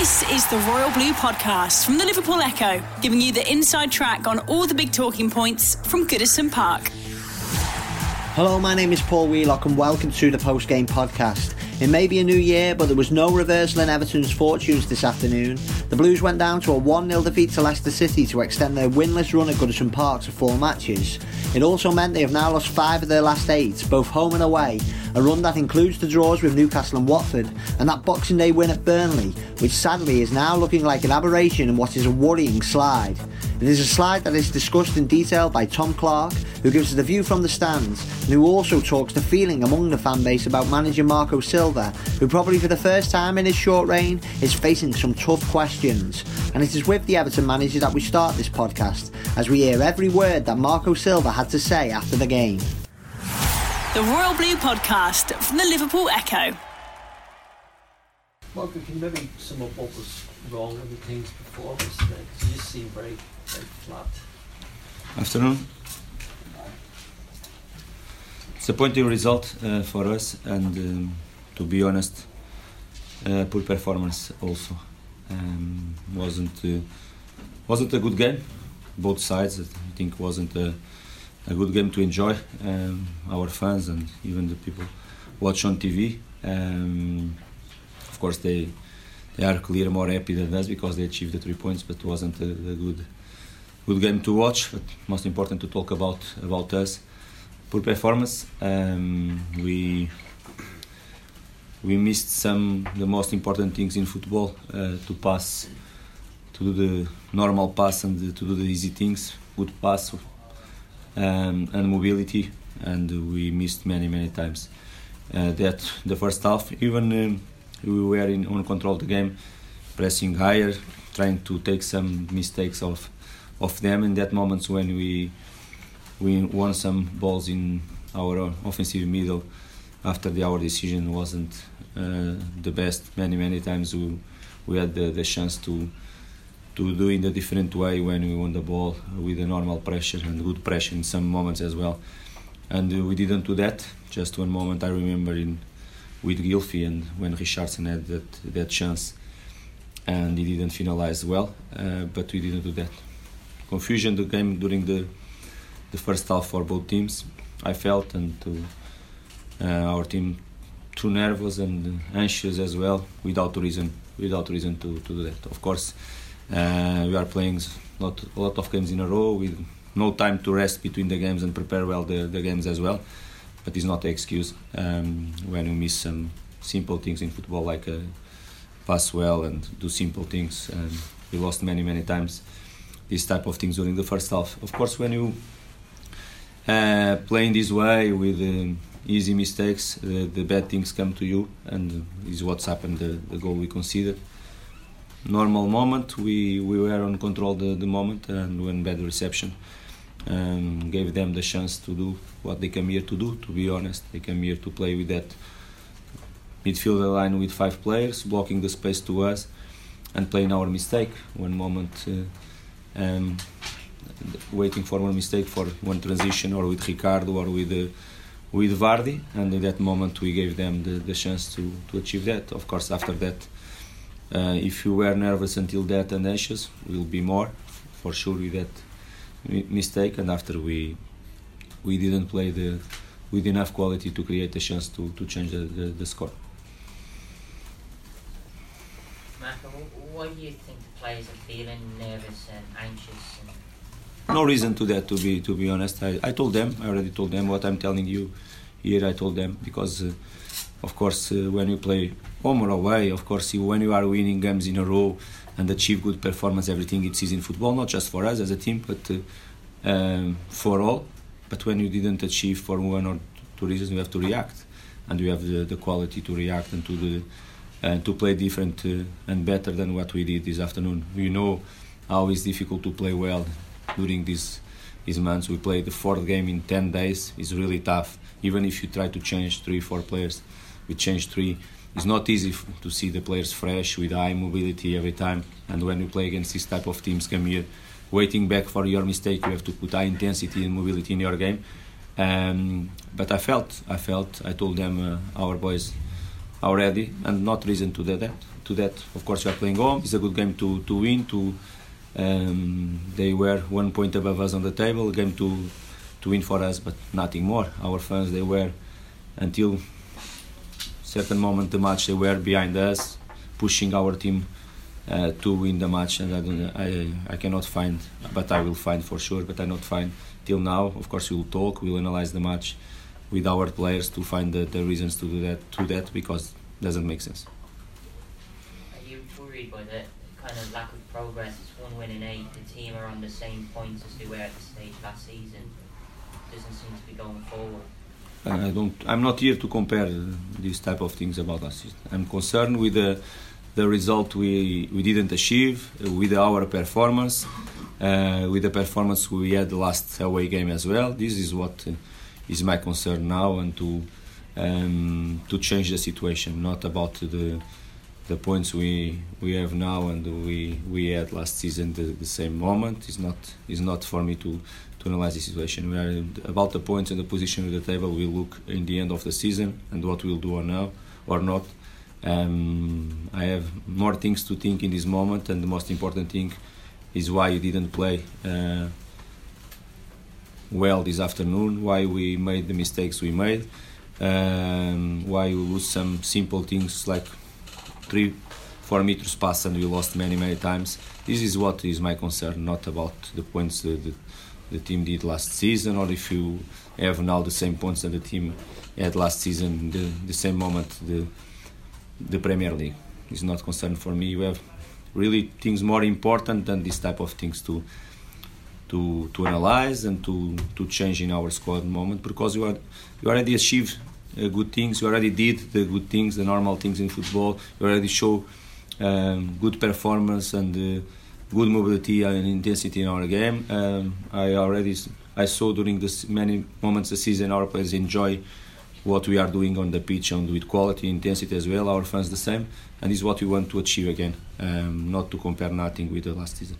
This is the Royal Blue Podcast from the Liverpool Echo, giving you the inside track on all the big talking points from Goodison Park. Hello, my name is Paul Wheelock and welcome to the post game podcast. It may be a new year, but there was no reversal in Everton's fortunes this afternoon. The Blues went down to a 1 0 defeat to Leicester City to extend their winless run at Goodison Park to four matches. It also meant they have now lost five of their last eight, both home and away, a run that includes the draws with Newcastle and Watford, and that Boxing Day win at Burnley, which sadly is now looking like an aberration in what is a worrying slide. It is a slide that is discussed in detail by Tom Clarke, who gives us the view from the stands, and who also talks the feeling among the fan base about manager Marco Silva, who probably for the first time in his short reign is facing some tough questions. And it is with the Everton manager that we start this podcast, as we hear every word that Marco Silva had to say after the game. The Royal Blue Podcast from the Liverpool Echo. Marco, can you maybe sum up what was wrong with the team's performance today? Because you just seem very, very flat. Afternoon. Disappointing result uh, for us, and um, to be honest, uh, poor performance also. Um, wasn't uh, wasn't a good game, both sides. I think wasn't a, a good game to enjoy. Um, our fans and even the people watch on TV. Um, of course, they they are clear more happy than us because they achieved the three points, but it wasn't a, a good good game to watch. But most important to talk about about us. Poor performance. Um, we we missed some the most important things in football uh, to pass, to do the normal pass and to do the easy things, good pass um, and mobility, and we missed many many times. Uh, that the first half, even um, we were in on control the game, pressing higher, trying to take some mistakes of of them in that moments when we we won some balls in our offensive middle after the our decision wasn't uh, the best many many times we we had the, the chance to to do in a different way when we won the ball with a normal pressure and good pressure in some moments as well and uh, we didn't do that just one moment I remember in with Gylfi and when Richarlison had that that chance and he didn't finalize well uh, but we didn't do that confusion the game during the the first half for both teams. I felt and to uh, our team too nervous and anxious as well, without reason, without reason to, to do that. Of course, uh, we are playing a lot of games in a row with no time to rest between the games and prepare well the, the games as well. But it's not an excuse um, when you miss some simple things in football like uh, pass well and do simple things. We lost many many times these type of things during the first half. Of course, when you uh, playing this way with um, easy mistakes, uh, the bad things come to you, and is what's happened. The, the goal we conceded. Normal moment, we, we were on control the, the moment, and when bad reception, um, gave them the chance to do what they came here to do. To be honest, they came here to play with that midfielder line with five players, blocking the space to us, and playing our mistake. One moment. Uh, um, waiting for one mistake for one transition or with Ricardo or with uh, with Vardy and in that moment we gave them the, the chance to, to achieve that of course after that Uh, if you were nervous until that and anxious we'll be more. For sure with that mistake and after we we didn't play the with enough quality to create a chance to, to change the, the, the score. Marco, why do you think the players are feeling nervous and anxious and no reason to that to be to be honest. I, I told them I already told them what I'm telling you here I told them because uh, of course uh, when you play home or away of course you, when you are winning games in a row and achieve good performance everything it's easy in football not just for us as a team but uh, um, for all but when you didn't achieve for one or two reasons you have to react and you have the, the quality to react and to the and to play different uh, and better than what we did this afternoon. You know how it's difficult to play well during these months. We played the fourth game in ten days. It's really tough. Even if you try to change three, four players, we changed three. It's not easy to see the players fresh with high mobility every time. And when we play against this type of teams, come here, waiting back for your mistake, you have to put high intensity and mobility in your game. Um, but I felt, I felt, I told them, uh, our boys are ready, and not reason to that. To that, of course, we are playing home. It's a good game to to win. To um, they were one point above us on the table. Game to to win for us, but nothing more. Our fans, they were until certain moment the match, they were behind us, pushing our team uh, to win the match, and I, don't, I I cannot find, but I will find for sure. But I not find till now. Of course, we'll talk, we'll analyze the match with our players to find the, the reasons to do that to that because it doesn't make sense. Are you worried by the kind of lack of progress? It's one win in eight. The team are on the same points as they were at the stage last season. It Doesn't seem to be going forward. I don't. I'm not here to compare these type of things about us. I'm concerned with the the result we we didn't achieve with our performance, uh, with the performance we had last away game as well. This is what uh, my concern now, and to um, to change the situation, not about the the points we we have now and we we had last season the, the same moment. It's not is not for me to to analyze the situation. We are about the points and the position of the table. We look in the end of the season and what we'll do or now or not. Um, I have more things to think in this moment, and the most important thing is why you didn't play uh, well this afternoon. Why we made the mistakes we made. Um, why we lose some simple things like three, four meters pass and we lost many many times. This is what is my concern, not about the points that the, the team did last season or if you have now the same points that the team had last season, the, the same moment the the Premier League. It's not concern for me. You have really things more important than this type of things to to to analyze and to to change in our squad moment because you are you already achieved uh, good things. You already did the good things, the normal things in football. You already show um, good performance and uh, good mobility and intensity in our game. Um, I already I saw during this many moments of the season our players enjoy what we are doing on the pitch and with quality, intensity as well. Our fans the same, and this is what we want to achieve again. Um, not to compare nothing with the last season.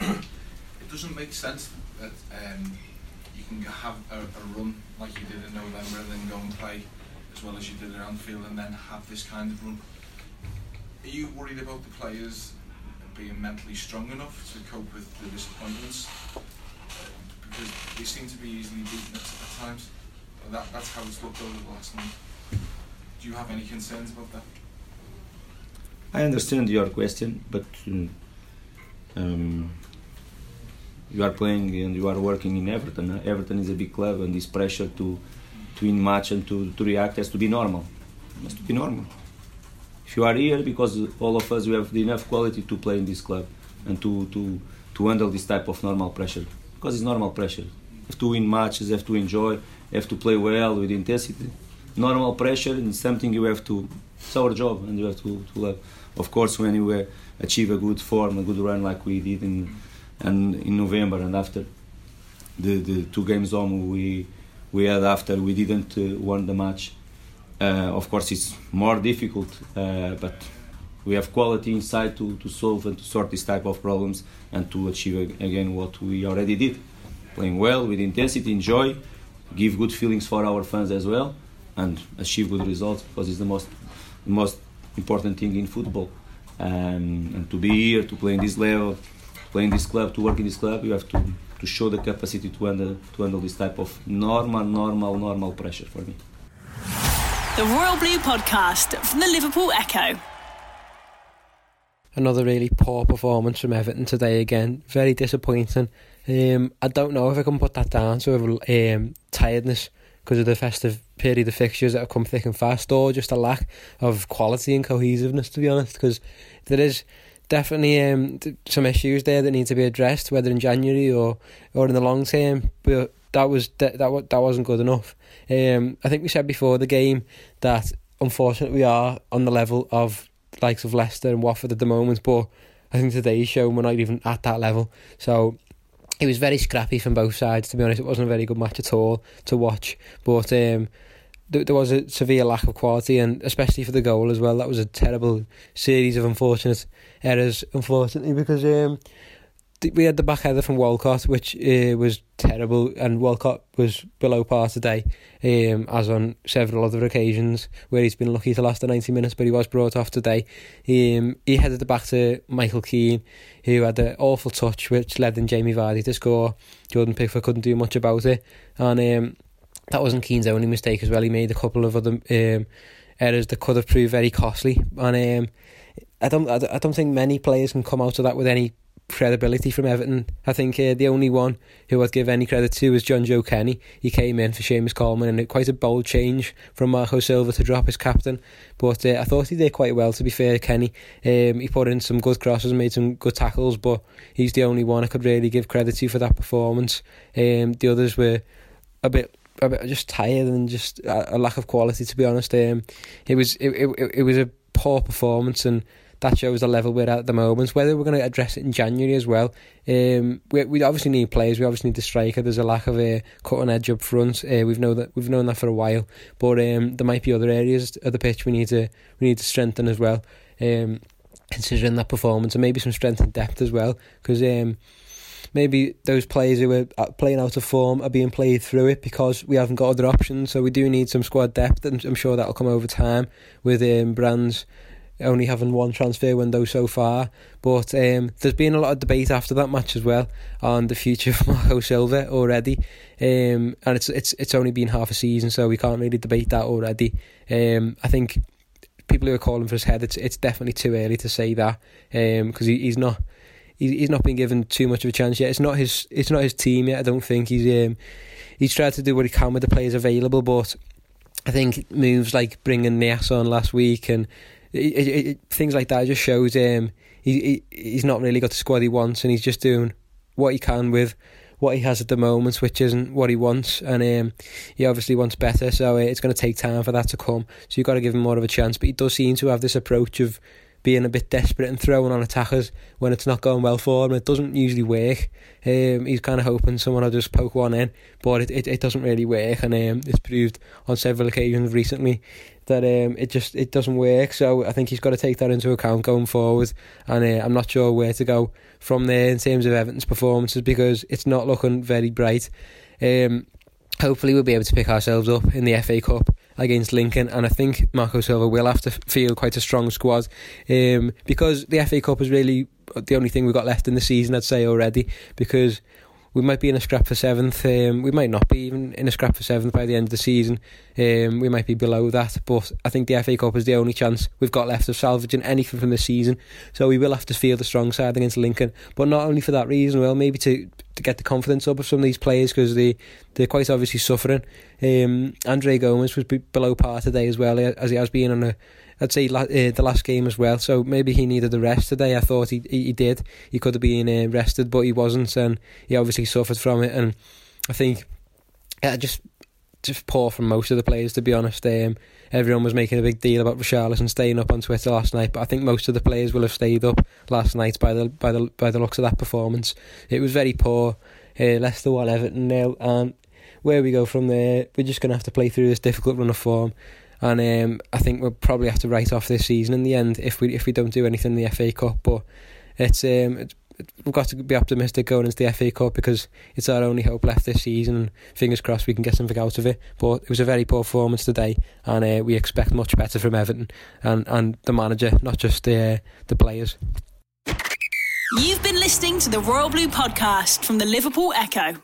It doesn't make sense that um, you can have a, a, run like you did in November and then go and play as well as you did at Anfield and then have this kind of run. Are you worried about the players being mentally strong enough to cope with the disappointments? Because they seem to be easily beaten at, at times. That, that's how it's looked over the last month. Do you have any concerns about that? I understand your question, but um, you are playing and you are working in Everton. Everton is a big club, and this pressure to to win match and to, to react has to be normal. It has to be normal. If you are here, because all of us we have enough quality to play in this club and to to to handle this type of normal pressure, because it's normal pressure. Have to win matches, have to enjoy, have to play well with intensity. Normal pressure is something you have to. It's our job, and you have to, to love. Of course, when you uh, achieve a good form, a good run like we did in and in November, and after the, the two games home we we had after we didn't uh, won the match. Uh, of course, it's more difficult, uh, but we have quality inside to, to solve and to sort this type of problems and to achieve again what we already did, playing well with intensity, enjoy, give good feelings for our fans as well, and achieve good results because it's the most most important thing in football. Um, and to be here, to play in this level, play in this club, to work in this club, you have to, to show the capacity to handle to handle this type of normal, normal, normal pressure for me. The Royal Blue Podcast from the Liverpool Echo. Another really poor performance from Everton today again. Very disappointing. Um, I don't know if I can put that down to um, tiredness because of the festive period of fixtures that have come thick and fast, or just a lack of quality and cohesiveness, to be honest. Because there is definitely um, some issues there that need to be addressed, whether in January or, or in the long term. But that was that that, that wasn't good enough. Um, I think we said before the game that unfortunately we are on the level of likes of Leicester and Watford at the moment, but I think today's show we're not even at that level. So it was very scrappy from both sides. To be honest, it wasn't a very good match at all to watch. But um, there was a severe lack of quality, and especially for the goal as well. That was a terrible series of unfortunate errors, unfortunately, because um, we had the back header from Walcott, which uh, was terrible, and Walcott was below par today, um, as on several other occasions where he's been lucky to last the 90 minutes, but he was brought off today. Um, he headed the back to Michael Keane, who had an awful touch, which led in Jamie Vardy to score. Jordan Pickford couldn't do much about it, and um, that wasn't Keane's only mistake as well. He made a couple of other um, errors that could have proved very costly, and um, I don't, I don't think many players can come out of that with any credibility from Everton. I think uh, the only one who I'd give any credit to is Jonjoe Kenny. He came in for Seamus Coleman and it, quite a bold change from Marco Silva to drop his captain. But uh, I thought he did quite well, to be fair, Kenny. Um, he put in some good crosses, made some good tackles, but he's the only one I could really give credit to for that performance. Um, the others were a bit a bit just tired and just a, a lack of quality to be honest um, it was it, it, it was a poor performance and that shows the level we're at at the moment. Whether we're going to address it in January as well, um, we we obviously need players. We obviously need the striker. There's a lack of a uh, cutting edge up front. Uh, we've know that we've known that for a while, but um, there might be other areas of the pitch we need to we need to strengthen as well. Um, considering that performance and maybe some strength and depth as well, because um, maybe those players who are uh, playing out of form are being played through it because we haven't got other options. So we do need some squad depth, and I'm sure that'll come over time with um, Brands only having one transfer window so far. But um, there's been a lot of debate after that match as well on the future of Marco Silva already, um, and it's it's it's only been half a season, so we can't really debate that already. Um, I think people who are calling for his head, it's it's definitely too early to say that because um, he, he's not. He's not been given too much of a chance yet. It's not his. It's not his team yet. I don't think he's. Um, he's tried to do what he can with the players available, but I think moves like bringing Niasse on last week and it, it, it, things like that just shows um, he, he he's not really got the squad he wants, and he's just doing what he can with what he has at the moment, which isn't what he wants, and um, he obviously wants better. So uh, it's going to take time for that to come. So you've got to give him more of a chance. But he does seem to have this approach of being a bit desperate and throwing on attackers when it's not going well for him. It doesn't usually work. Um, he's kind of hoping someone will just poke one in, but it, it, it doesn't really work, and um, it's proved on several occasions recently that um, it just it doesn't work. So I think he's got to take that into account going forward, and uh, I'm not sure where to go from there in terms of Everton's performances because it's not looking very bright. Um, hopefully we'll be able to pick ourselves up in the FA Cup against Lincoln, and I think Marco Silva will have to feel quite a strong squad um, because the FA Cup is really the only thing we've got left in the season, I'd say already, because we might be in a scrap for seventh. Um, we might not be even in a scrap for seventh by the end of the season. Um, we might be below that, but I think the FA Cup is the only chance we've got left of salvaging anything from the season. So we will have to feel the strong side against Lincoln, but not only for that reason. Well, maybe to to get the confidence up of some of these players because they they're quite obviously suffering. Um, Andre Gomes was below par today as well, as he has been on a I'd say la- uh, the last game as well. So maybe he needed the rest today. I thought he he, he did. He could have been uh, rested, but he wasn't, and he obviously suffered from it. And I think yeah, just just poor from most of the players, to be honest. Um, everyone was making a big deal about Richarlison staying up on Twitter last night, but I think most of the players will have stayed up last night by the by the by the looks of that performance. It was very poor. Uh, Leicester one, Everton nil, and where we go from there, we're just going to have to play through this difficult run of form and um, I think we'll probably have to write off this season in the end if we if we don't do anything in the FA Cup. But it's um, it's, we've got to be optimistic going into the FA Cup because it's our only hope left this season. Fingers crossed we can get something out of it. But it was a very poor performance today, and uh, we expect much better from Everton and, and the manager, not just uh, the players. You've been listening to the Royal Blue podcast from the Liverpool Echo.